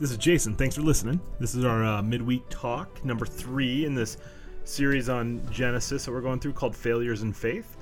This is Jason. Thanks for listening. This is our uh, midweek talk, number three in this series on Genesis that we're going through called Failures in Faith.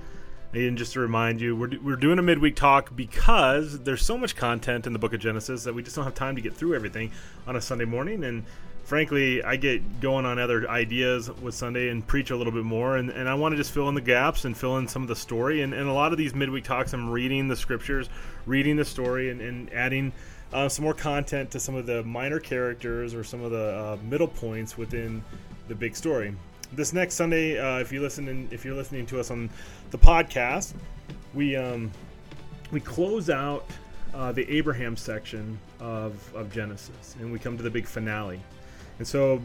And just to remind you, we're, we're doing a midweek talk because there's so much content in the book of Genesis that we just don't have time to get through everything on a Sunday morning. And frankly, I get going on other ideas with Sunday and preach a little bit more. And, and I want to just fill in the gaps and fill in some of the story. And, and a lot of these midweek talks, I'm reading the scriptures, reading the story, and, and adding uh, some more content to some of the minor characters or some of the uh, middle points within the big story. This next Sunday, uh, if you listen, in, if you're listening to us on the podcast, we um, we close out uh, the Abraham section of, of Genesis, and we come to the big finale. And so,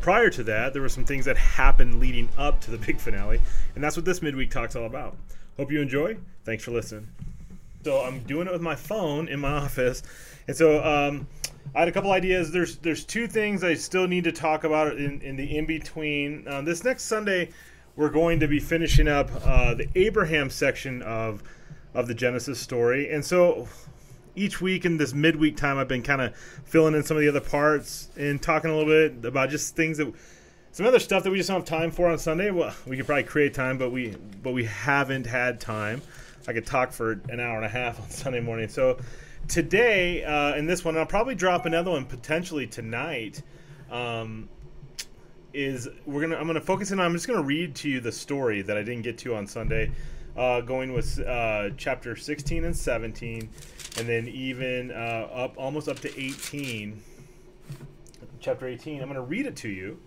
prior to that, there were some things that happened leading up to the big finale, and that's what this midweek talk's all about. Hope you enjoy. Thanks for listening. So I'm doing it with my phone in my office, and so um, I had a couple ideas. There's there's two things I still need to talk about in, in the in between. Um, this next Sunday, we're going to be finishing up uh, the Abraham section of of the Genesis story, and so each week in this midweek time, I've been kind of filling in some of the other parts and talking a little bit about just things that some other stuff that we just don't have time for on Sunday. Well, we could probably create time, but we but we haven't had time. I could talk for an hour and a half on Sunday morning. So today, uh, in this one, I'll probably drop another one potentially tonight. Um, is we're gonna I'm gonna focus in on I'm just gonna read to you the story that I didn't get to on Sunday, uh, going with uh, chapter 16 and 17, and then even uh, up almost up to 18. Chapter 18. I'm gonna read it to you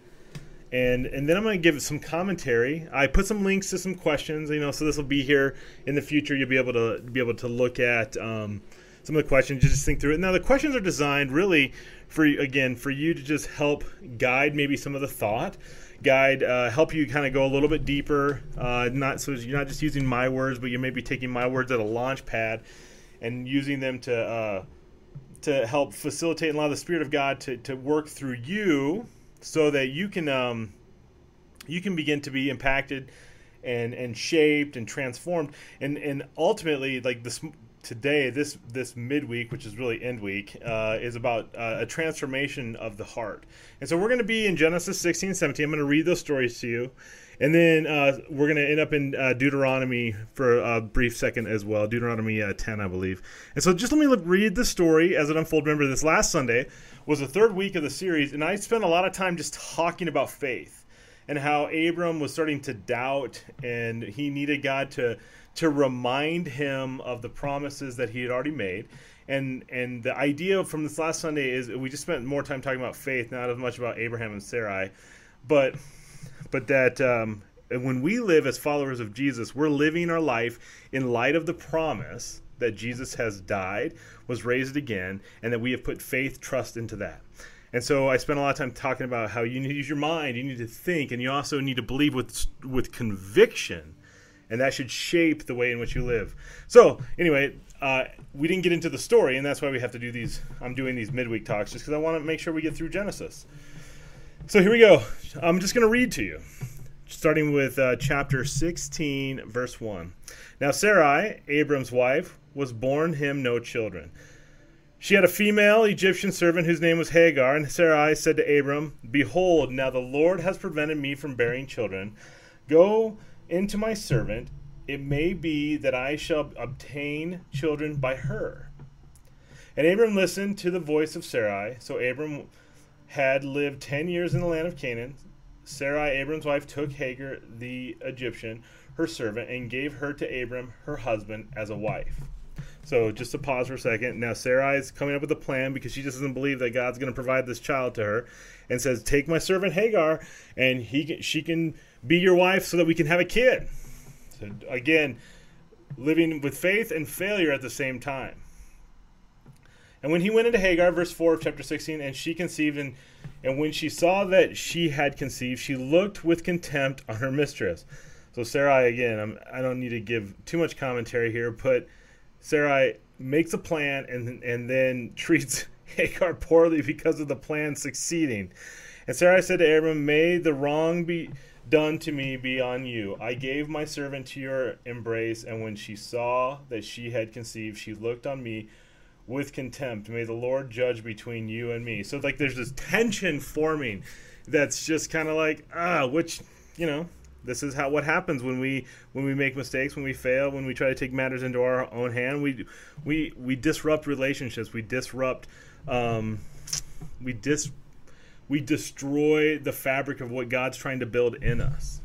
and and then I'm going to give some commentary. I put some links to some questions, you know, so this will be here in the future. You'll be able to be able to look at um, some of the questions. Just think through it. Now the questions are designed really for again for you to just help guide maybe some of the thought, guide uh, help you kind of go a little bit deeper. Uh, not so you're not just using my words, but you may be taking my words at a launch pad and using them to. Uh, to help facilitate and allow the Spirit of God to, to work through you so that you can um, you can begin to be impacted and and shaped and transformed and and ultimately like this today this this midweek which is really end week uh, is about uh, a transformation of the heart and so we're going to be in genesis 16 17 i'm going to read those stories to you and then uh, we're going to end up in uh, Deuteronomy for a brief second as well. Deuteronomy uh, 10, I believe. And so just let me read the story as it unfolds. Remember, this last Sunday was the third week of the series, and I spent a lot of time just talking about faith and how Abram was starting to doubt, and he needed God to to remind him of the promises that he had already made. And and the idea from this last Sunday is we just spent more time talking about faith, not as much about Abraham and Sarai, but but that um, when we live as followers of Jesus, we're living our life in light of the promise that Jesus has died, was raised again, and that we have put faith, trust into that. And so I spent a lot of time talking about how you need to use your mind, you need to think, and you also need to believe with with conviction, and that should shape the way in which you live. So anyway, uh, we didn't get into the story, and that's why we have to do these. I'm doing these midweek talks just because I want to make sure we get through Genesis. So here we go. I'm just going to read to you, starting with uh, chapter 16, verse 1. Now Sarai, Abram's wife, was born him no children. She had a female Egyptian servant whose name was Hagar, and Sarai said to Abram, Behold, now the Lord has prevented me from bearing children. Go into my servant. It may be that I shall obtain children by her. And Abram listened to the voice of Sarai. So Abram had lived ten years in the land of Canaan. Sarai, Abram's wife, took Hagar the Egyptian, her servant, and gave her to Abram, her husband, as a wife. So just to pause for a second. Now Sarai is coming up with a plan because she just doesn't believe that God's going to provide this child to her, and says, "Take my servant Hagar, and he can, she can be your wife, so that we can have a kid." So again, living with faith and failure at the same time. And when he went into Hagar, verse 4 of chapter 16, and she conceived, and, and when she saw that she had conceived, she looked with contempt on her mistress. So Sarai, again, I'm, I do not need to give too much commentary here, but Sarai makes a plan and, and then treats Hagar poorly because of the plan succeeding. And Sarai said to Abram, May the wrong be done to me be on you. I gave my servant to your embrace, and when she saw that she had conceived, she looked on me with contempt. May the Lord judge between you and me. So like there's this tension forming that's just kind of like ah, which you know this is how what happens when we when we make mistakes, when we fail, when we try to take matters into our own hand. We we we disrupt relationships. We disrupt. Um, we dis we destroy the fabric of what God's trying to build in us.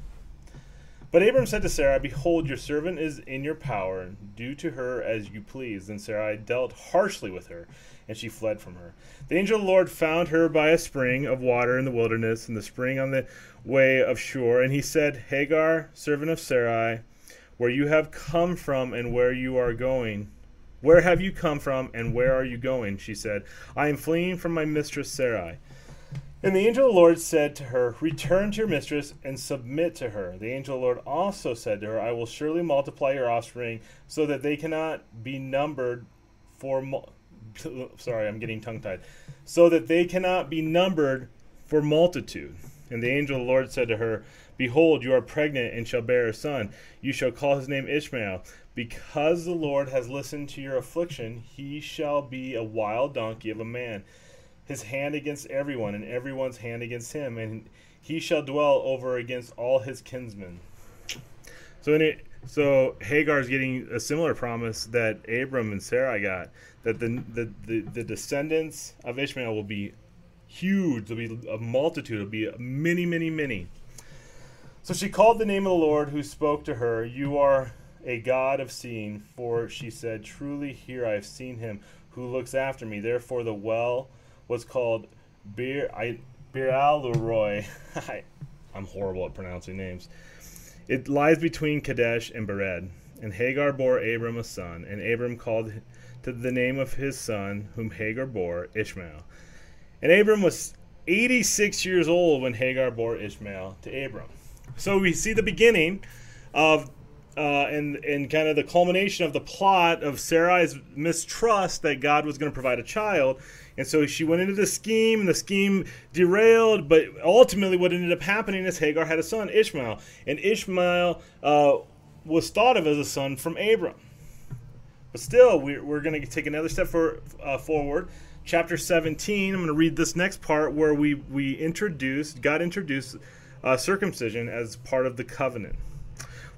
But Abram said to Sarah, Behold, your servant is in your power. Do to her as you please. Then Sarai dealt harshly with her, and she fled from her. The angel of the Lord found her by a spring of water in the wilderness, and the spring on the way of Shur. And he said, Hagar, servant of Sarai, where you have come from and where you are going. Where have you come from and where are you going? She said, I am fleeing from my mistress Sarai. And the angel of the Lord said to her, Return to your mistress and submit to her. The angel of the Lord also said to her, I will surely multiply your offspring so that they cannot be numbered for. Sorry, I'm getting tongue tied. So that they cannot be numbered for multitude. And the angel of the Lord said to her, Behold, you are pregnant and shall bear a son. You shall call his name Ishmael. Because the Lord has listened to your affliction, he shall be a wild donkey of a man his hand against everyone, and everyone's hand against him, and he shall dwell over against all his kinsmen. So in it, so Hagar's getting a similar promise that Abram and Sarah got that the the, the, the descendants of Ishmael will be huge. There'll be a multitude. There'll be many, many, many. So she called the name of the Lord who spoke to her. You are a God of seeing, for she said, Truly here I have seen him who looks after me. Therefore the well was called Bir I Beer-al-Roy. I'm horrible at pronouncing names. It lies between Kadesh and Bered. And Hagar bore Abram a son, and Abram called to the name of his son, whom Hagar bore, Ishmael. And Abram was 86 years old when Hagar bore Ishmael to Abram. So we see the beginning of uh, and and kind of the culmination of the plot of Sarai's mistrust that God was going to provide a child, and so she went into the scheme, and the scheme derailed. But ultimately, what ended up happening is Hagar had a son, Ishmael, and Ishmael uh, was thought of as a son from Abram. But still, we're, we're going to take another step for, uh, forward. Chapter 17, I'm going to read this next part where we, we introduced, God introduced uh, circumcision as part of the covenant.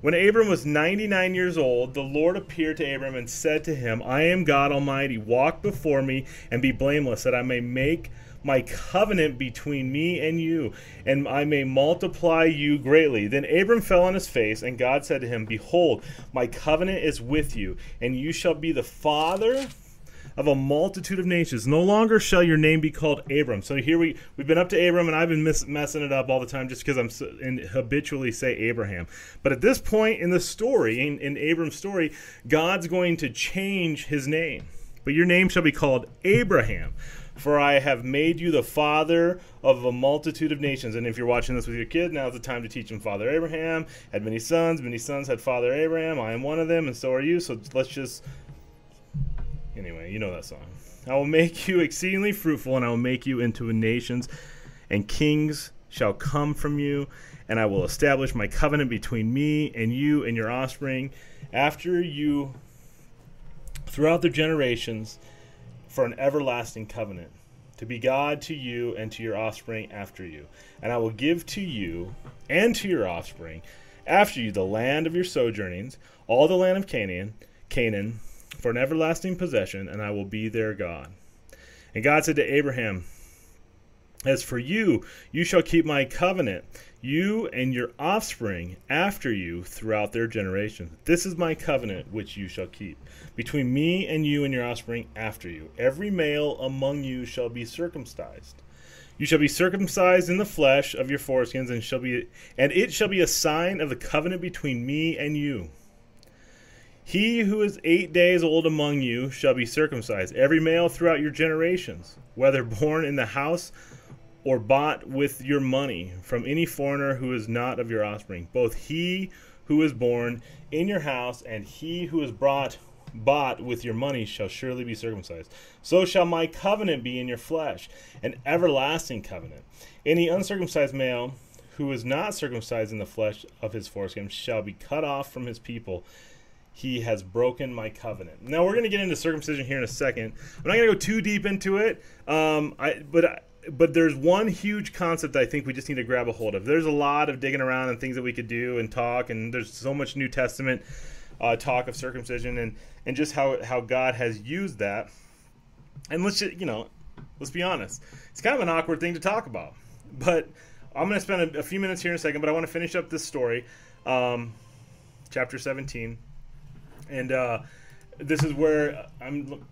When Abram was 99 years old, the Lord appeared to Abram and said to him, I am God Almighty. Walk before me and be blameless, that I may make my covenant between me and you, and I may multiply you greatly. Then Abram fell on his face, and God said to him, Behold, my covenant is with you, and you shall be the father of a multitude of nations. No longer shall your name be called Abram. So here we we've been up to Abram, and I've been miss, messing it up all the time just because I'm so, and habitually say Abraham. But at this point in the story, in, in Abram's story, God's going to change his name. But your name shall be called Abraham. For I have made you the father of a multitude of nations. And if you're watching this with your kid, now's the time to teach them. Father Abraham had many sons, many sons had Father Abraham. I am one of them, and so are you. So let's just Anyway, you know that song. I will make you exceedingly fruitful, and I will make you into a nations, and kings shall come from you, and I will establish my covenant between me and you and your offspring after you throughout the generations for an everlasting covenant to be God to you and to your offspring after you. And I will give to you and to your offspring after you the land of your sojournings, all the land of Canaan, Canaan, for an everlasting possession, and I will be their God. And God said to Abraham, As for you, you shall keep my covenant, you and your offspring after you throughout their generations. This is my covenant which you shall keep between me and you and your offspring after you. Every male among you shall be circumcised. You shall be circumcised in the flesh of your foreskins, and shall be and it shall be a sign of the covenant between me and you. He who is eight days old among you shall be circumcised, every male throughout your generations, whether born in the house or bought with your money from any foreigner who is not of your offspring. Both he who is born in your house and he who is brought bought with your money shall surely be circumcised. So shall my covenant be in your flesh, an everlasting covenant. Any uncircumcised male who is not circumcised in the flesh of his foreskin shall be cut off from his people he has broken my covenant. Now we're going to get into circumcision here in a second. I'm not going to go too deep into it. Um, I, but but there's one huge concept I think we just need to grab a hold of. There's a lot of digging around and things that we could do and talk, and there's so much New Testament uh, talk of circumcision and and just how how God has used that. And let's just, you know, let's be honest, it's kind of an awkward thing to talk about. But I'm going to spend a, a few minutes here in a second, but I want to finish up this story, um, chapter 17, and uh, this is where I'm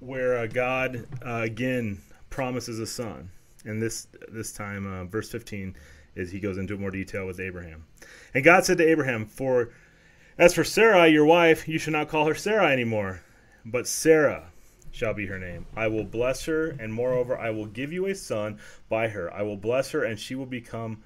where uh, God uh, again promises a son, and this this time, uh, verse 15 is he goes into more detail with Abraham, and God said to Abraham, "For as for Sarah, your wife, you shall not call her Sarai anymore, but Sarah." shall be her name. I will bless her, and moreover, I will give you a son by her. I will bless her, and she will become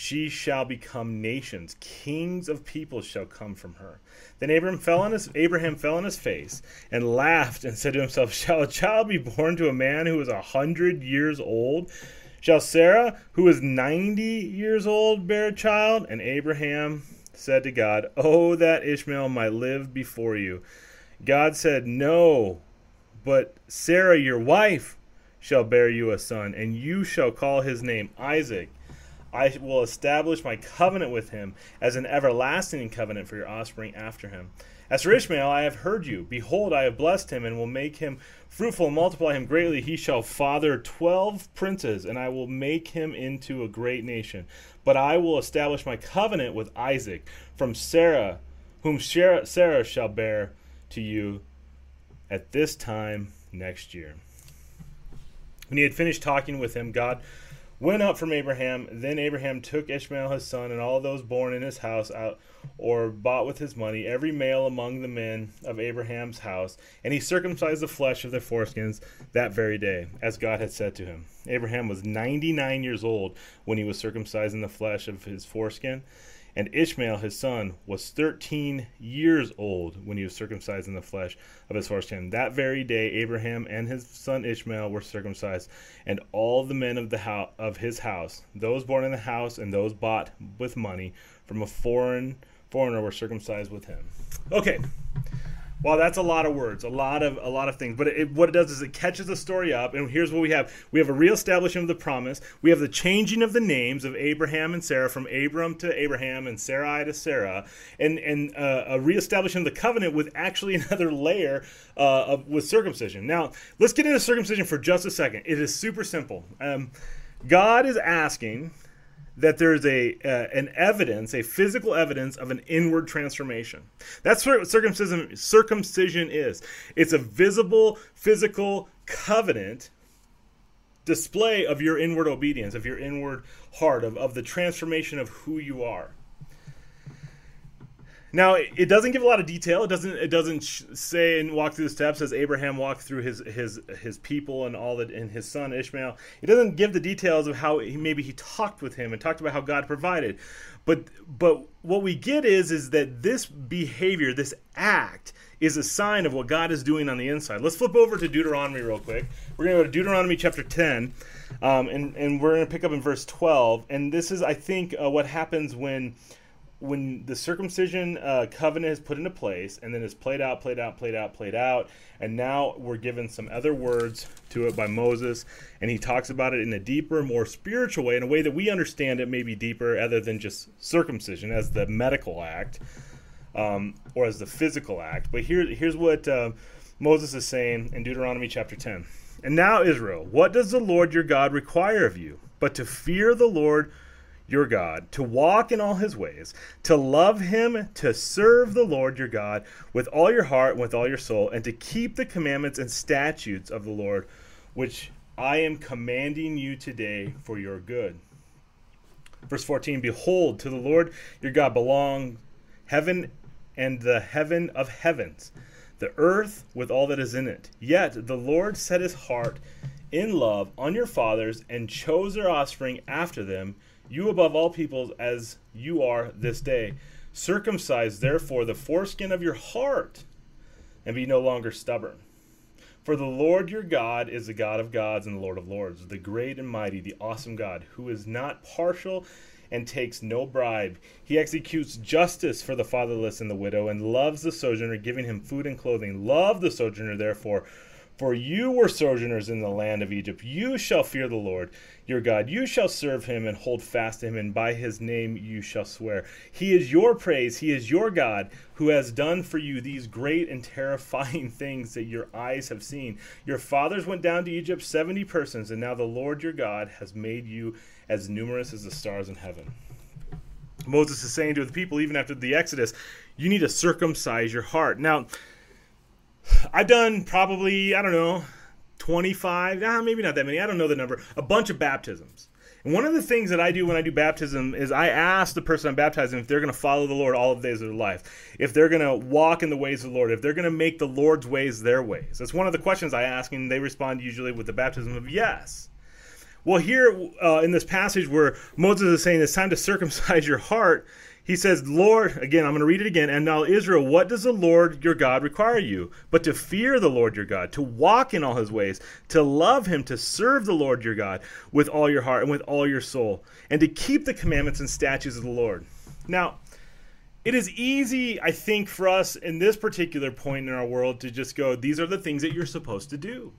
she shall become nations. Kings of peoples shall come from her. Then Abraham fell on his Abraham fell on his face and laughed and said to himself, Shall a child be born to a man who is a hundred years old? Shall Sarah, who is ninety years old, bear a child? And Abraham said to God, Oh, that Ishmael might live before you. God said, No, but Sarah your wife shall bear you a son, and you shall call his name Isaac I will establish my covenant with him as an everlasting covenant for your offspring after him. As for Ishmael, I have heard you. Behold, I have blessed him and will make him fruitful and multiply him greatly. He shall father twelve princes, and I will make him into a great nation. But I will establish my covenant with Isaac from Sarah, whom Sarah shall bear to you at this time next year. When he had finished talking with him, God went up from Abraham. Then Abraham took Ishmael his son and all those born in his house out or bought with his money, every male among the men of Abraham's house, and he circumcised the flesh of their foreskins that very day, as God had said to him. Abraham was ninety nine years old when he was circumcising the flesh of his foreskin. And Ishmael, his son, was thirteen years old when he was circumcised in the flesh of his foreskin. That very day, Abraham and his son Ishmael were circumcised, and all the men of the house of his house, those born in the house and those bought with money from a foreign foreigner, were circumcised with him. Okay, well, that's a lot of words, a lot of a lot of things. But it, what it does is it catches the story up, and here's what we have: we have a reestablishment of the promise. We have the changing of the names of Abraham and Sarah from Abram to Abraham and Sarai to Sarah, and and uh, a reestablishment of the covenant with actually another layer uh, of with circumcision. Now, let's get into circumcision for just a second. It is super simple. Um, God is asking that there's a uh, an evidence, a physical evidence of an inward transformation. That's what circumcision circumcision is. It's a visible physical covenant display of your inward obedience, of your inward heart, of, of the transformation of who you are. Now it doesn't give a lot of detail. It doesn't. It doesn't say and walk through the steps as Abraham walked through his his his people and all that, and his son Ishmael. It doesn't give the details of how he, maybe he talked with him and talked about how God provided. But but what we get is is that this behavior, this act, is a sign of what God is doing on the inside. Let's flip over to Deuteronomy real quick. We're going to go to Deuteronomy chapter ten, um, and and we're going to pick up in verse twelve. And this is, I think, uh, what happens when when the circumcision uh, covenant is put into place and then is played out, played out, played out, played out, and now we're given some other words to it by Moses, and he talks about it in a deeper, more spiritual way, in a way that we understand it may be deeper, other than just circumcision as the medical act um, or as the physical act. But here, here's what uh, Moses is saying in Deuteronomy chapter 10. And now, Israel, what does the Lord your God require of you? But to fear the Lord your God, to walk in all his ways, to love him, to serve the Lord your God with all your heart and with all your soul, and to keep the commandments and statutes of the Lord, which I am commanding you today for your good. Verse 14 Behold, to the Lord your God belong heaven and the heaven of heavens, the earth with all that is in it. Yet the Lord set his heart in love on your fathers and chose their offspring after them you above all peoples as you are this day. Circumcise therefore the foreskin of your heart, and be no longer stubborn. For the Lord your God is the God of gods and the Lord of lords, the great and mighty, the awesome God, who is not partial and takes no bribe. He executes justice for the fatherless and the widow and loves the sojourner, giving him food and clothing. Love the sojourner, therefore, for you were sojourners in the land of Egypt. You shall fear the Lord your God. You shall serve him and hold fast to him, and by his name you shall swear. He is your praise. He is your God who has done for you these great and terrifying things that your eyes have seen. Your fathers went down to Egypt, 70 persons, and now the Lord your God has made you as numerous as the stars in heaven. Moses is saying to the people, even after the Exodus, you need to circumcise your heart. Now, I've done probably, I don't know, 25, nah, maybe not that many, I don't know the number, a bunch of baptisms. And one of the things that I do when I do baptism is I ask the person I'm baptizing if they're going to follow the Lord all the days of their life, if they're going to walk in the ways of the Lord, if they're going to make the Lord's ways their ways. That's one of the questions I ask, and they respond usually with the baptism of yes. Well, here uh, in this passage where Moses is saying it's time to circumcise your heart, he says, Lord, again, I'm going to read it again. And now, Israel, what does the Lord your God require you? But to fear the Lord your God, to walk in all his ways, to love him, to serve the Lord your God with all your heart and with all your soul, and to keep the commandments and statutes of the Lord. Now, it is easy, I think, for us in this particular point in our world to just go, these are the things that you're supposed to do.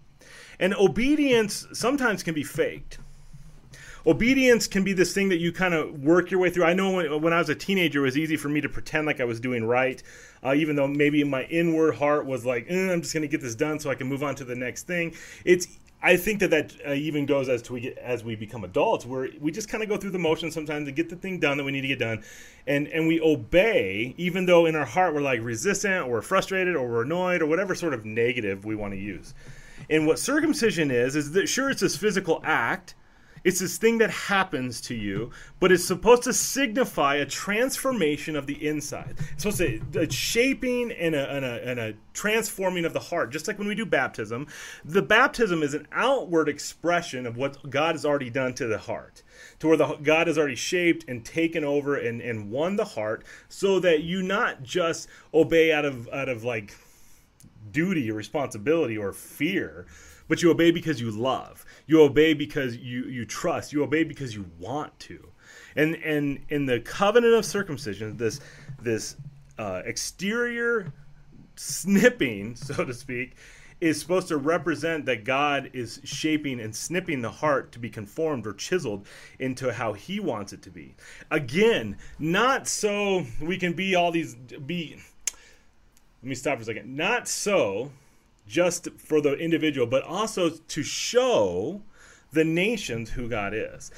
And obedience sometimes can be faked obedience can be this thing that you kind of work your way through. I know when, when, I was a teenager, it was easy for me to pretend like I was doing right, uh, even though maybe my inward heart was like, eh, I'm just going to get this done so I can move on to the next thing. It's I think that that uh, even goes as to we get, as we become adults, where we just kind of go through the motions sometimes to get the thing done that we need to get done, and and we obey, even though in our heart we're like resistant or we're frustrated or we're annoyed or whatever sort of negative we want to use. And what circumcision is is that sure it's this physical act, it's this thing that happens to you, but it's supposed to signify a transformation of the inside. It's supposed to a shaping and a, and, a, and a transforming of the heart. Just like when we do baptism, the baptism is an outward expression of what God has already done to the heart, to where the God has already shaped and taken over and, and won the heart, so that you not just obey out of out of like duty or responsibility or fear but you obey because you love. You obey because you you trust. You obey because you want to. And and in the covenant of circumcision, this this uh, exterior snipping, so to speak, is supposed to represent that God is shaping and snipping the heart to be conformed or chiseled into how He wants it to be. Again, not so we can be all these be. Let me stop for a second. Not so just for the individual, but also to show the nations who God is.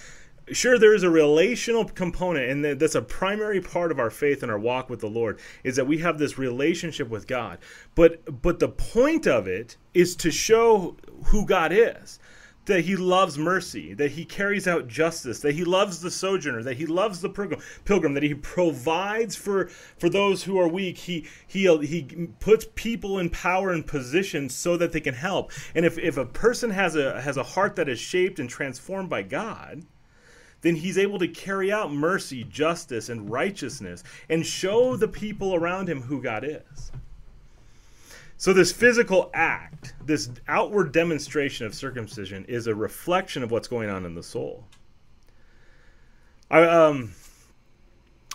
Sure, there is a relational component, and that's a primary part of our faith and our walk with the Lord, is that we have this relationship with God. But but the point of it is to show who God is that he loves mercy, that he carries out justice, that he loves the sojourner, that he loves the pilgrim, that he provides for for those who are weak. He he he puts people in power and position so that they can help. And if if a person has a has a heart that is shaped and transformed by God, then he's able to carry out mercy, justice, and righteousness and show the people around him who God is. So, this physical act, this outward demonstration of circumcision, is a reflection of what's going on in the soul. I, um,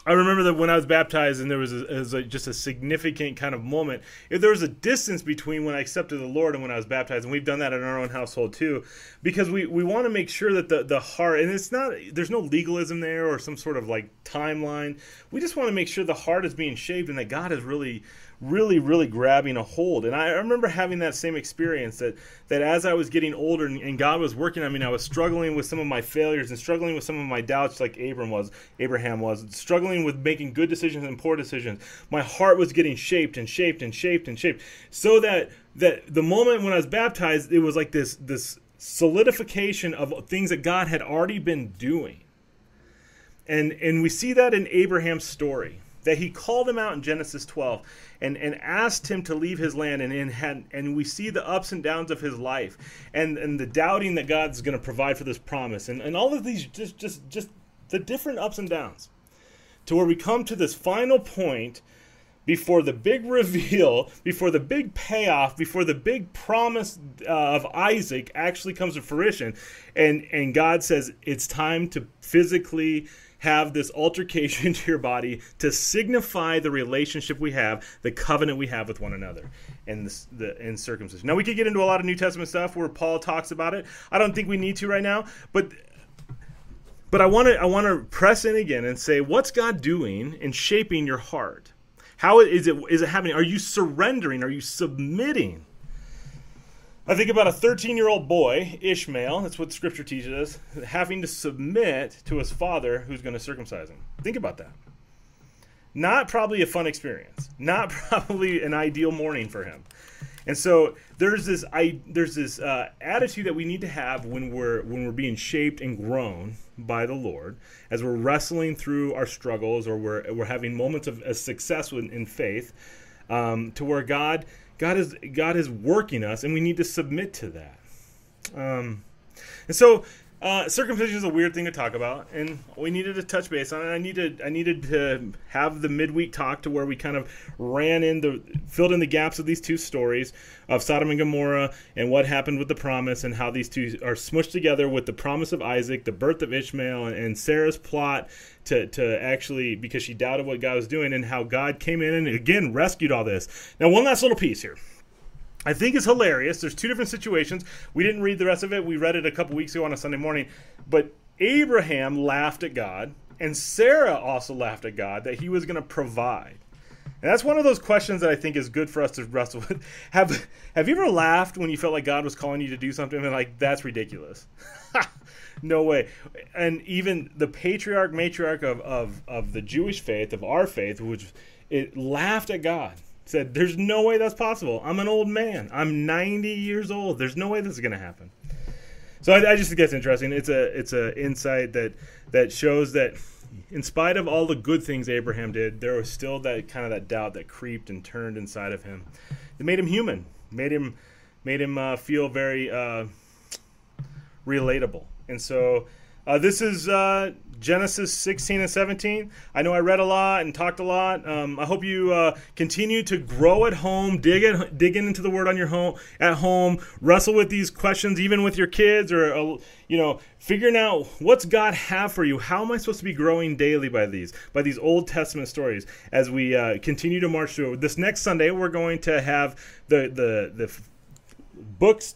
I remember that when I was baptized, and there was, a, was a, just a significant kind of moment. If there was a distance between when I accepted the Lord and when I was baptized, and we've done that in our own household too, because we, we want to make sure that the, the heart, and it's not, there's no legalism there or some sort of like timeline. We just want to make sure the heart is being shaped and that God is really really really grabbing a hold. And i remember having that same experience that that as i was getting older and, and, god was working on me i was struggling with some of my failures and struggling with some of my doubts like abram was abraham was struggling with making good decisions and poor decisions my heart was getting shaped and shaped and shaped and shaped. So that that the moment when i was baptized it was like this this solidification of things that god had already been doing. And and we see that in abraham's story that he called him out in Genesis 12 and, and asked him to leave his land. And, and, had, and we see the ups and downs of his life and, and the doubting that God's going to provide for this promise. And, and all of these, just, just, just the different ups and downs to where we come to this final point before the big reveal, before the big payoff, before the big promise uh, of Isaac actually comes to fruition, and and God says it's time to physically have this altercation to your body to signify the relationship we have, the covenant we have with one another, and the, the in circumcision. Now we could get into a lot of New Testament stuff where Paul talks about it. I don't think we need to right now, but but I want to I want to press in again and say, what's God doing in shaping your heart? How is it is it happening? Are you surrendering? Are you submitting? I think about a 13 year old boy, Ishmael, that's what scripture teaches us, having to submit to his father who's going to circumcise him. Think about that. Not probably a fun experience, not probably an ideal morning for him. And so there's this I, there's this uh, attitude that we need to have when we're when we're being shaped and grown by the Lord as we're wrestling through our struggles or we're we're having moments of, of success in, in faith, um, to where God God is God is working us, and we need to submit to that. Um, and so uh, circumcision is a weird thing to talk about, and we needed to touch base on it. I needed I needed to have the midweek talk to where we kind of ran in the filled in the gaps of these two stories of Sodom and Gomorrah and what happened with the promise and how these two are smushed together with the promise of Isaac, the birth of Ishmael, and, and Sarah's plot to to actually because she doubted what God was doing and how God came in and again rescued all this. Now, one last little piece here. I think is hilarious. There's two different situations. We didn't read the rest of it. We read it a couple weeks ago on a Sunday morning. But Abraham laughed at God, and Sarah also laughed at God that he was going to provide. And that's one of those questions that I think is good for us to wrestle with. Have Have you ever laughed when you felt like God was calling you to do something and like that's ridiculous? no way. And even the patriarch, matriarch of, of, of the Jewish faith, of our faith, which it laughed at God said, There's no way that's possible. I'm an old man. I'm 90 years old. There's no way this is going to happen. So I, I, just think that's interesting. It's a it's a insight that that shows that in spite of all the good things Abraham did, there was still that kind of that doubt that creeped and turned inside of him. It made him human. Made him made him uh, feel very uh, relatable. And so uh, this is uh, Genesis 16 and 17. I know I read a lot and talked a lot. Um, I hope you uh, continue to grow at home, dig it, dig into the Word on your home at home, wrestle with these questions, even with your kids, or uh, you know, figuring out what's God have for you. How am I supposed to be growing daily by these, by these Old Testament stories as we uh, continue to march through. This next Sunday, we're going to have the the the books,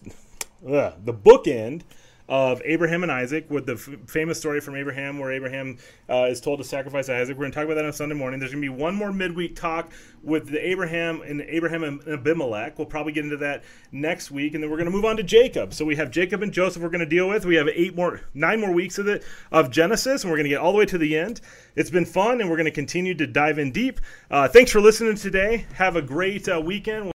uh, the bookend of Abraham and Isaac with the f- famous story from Abraham where Abraham uh, is told to sacrifice Isaac. We're going to talk about that on Sunday morning. There's going to be one more midweek talk with the Abraham and Abraham and Abimelech. We'll probably get into that next week, and then we're going to move on to Jacob. So we have Jacob and Joseph we're going to deal with. We have eight more, nine more weeks of it of Genesis, and we're going to get all the way to the end. It's been fun, and we're going to continue to dive in deep. Uh, thanks for listening today. Have a great uh, weekend.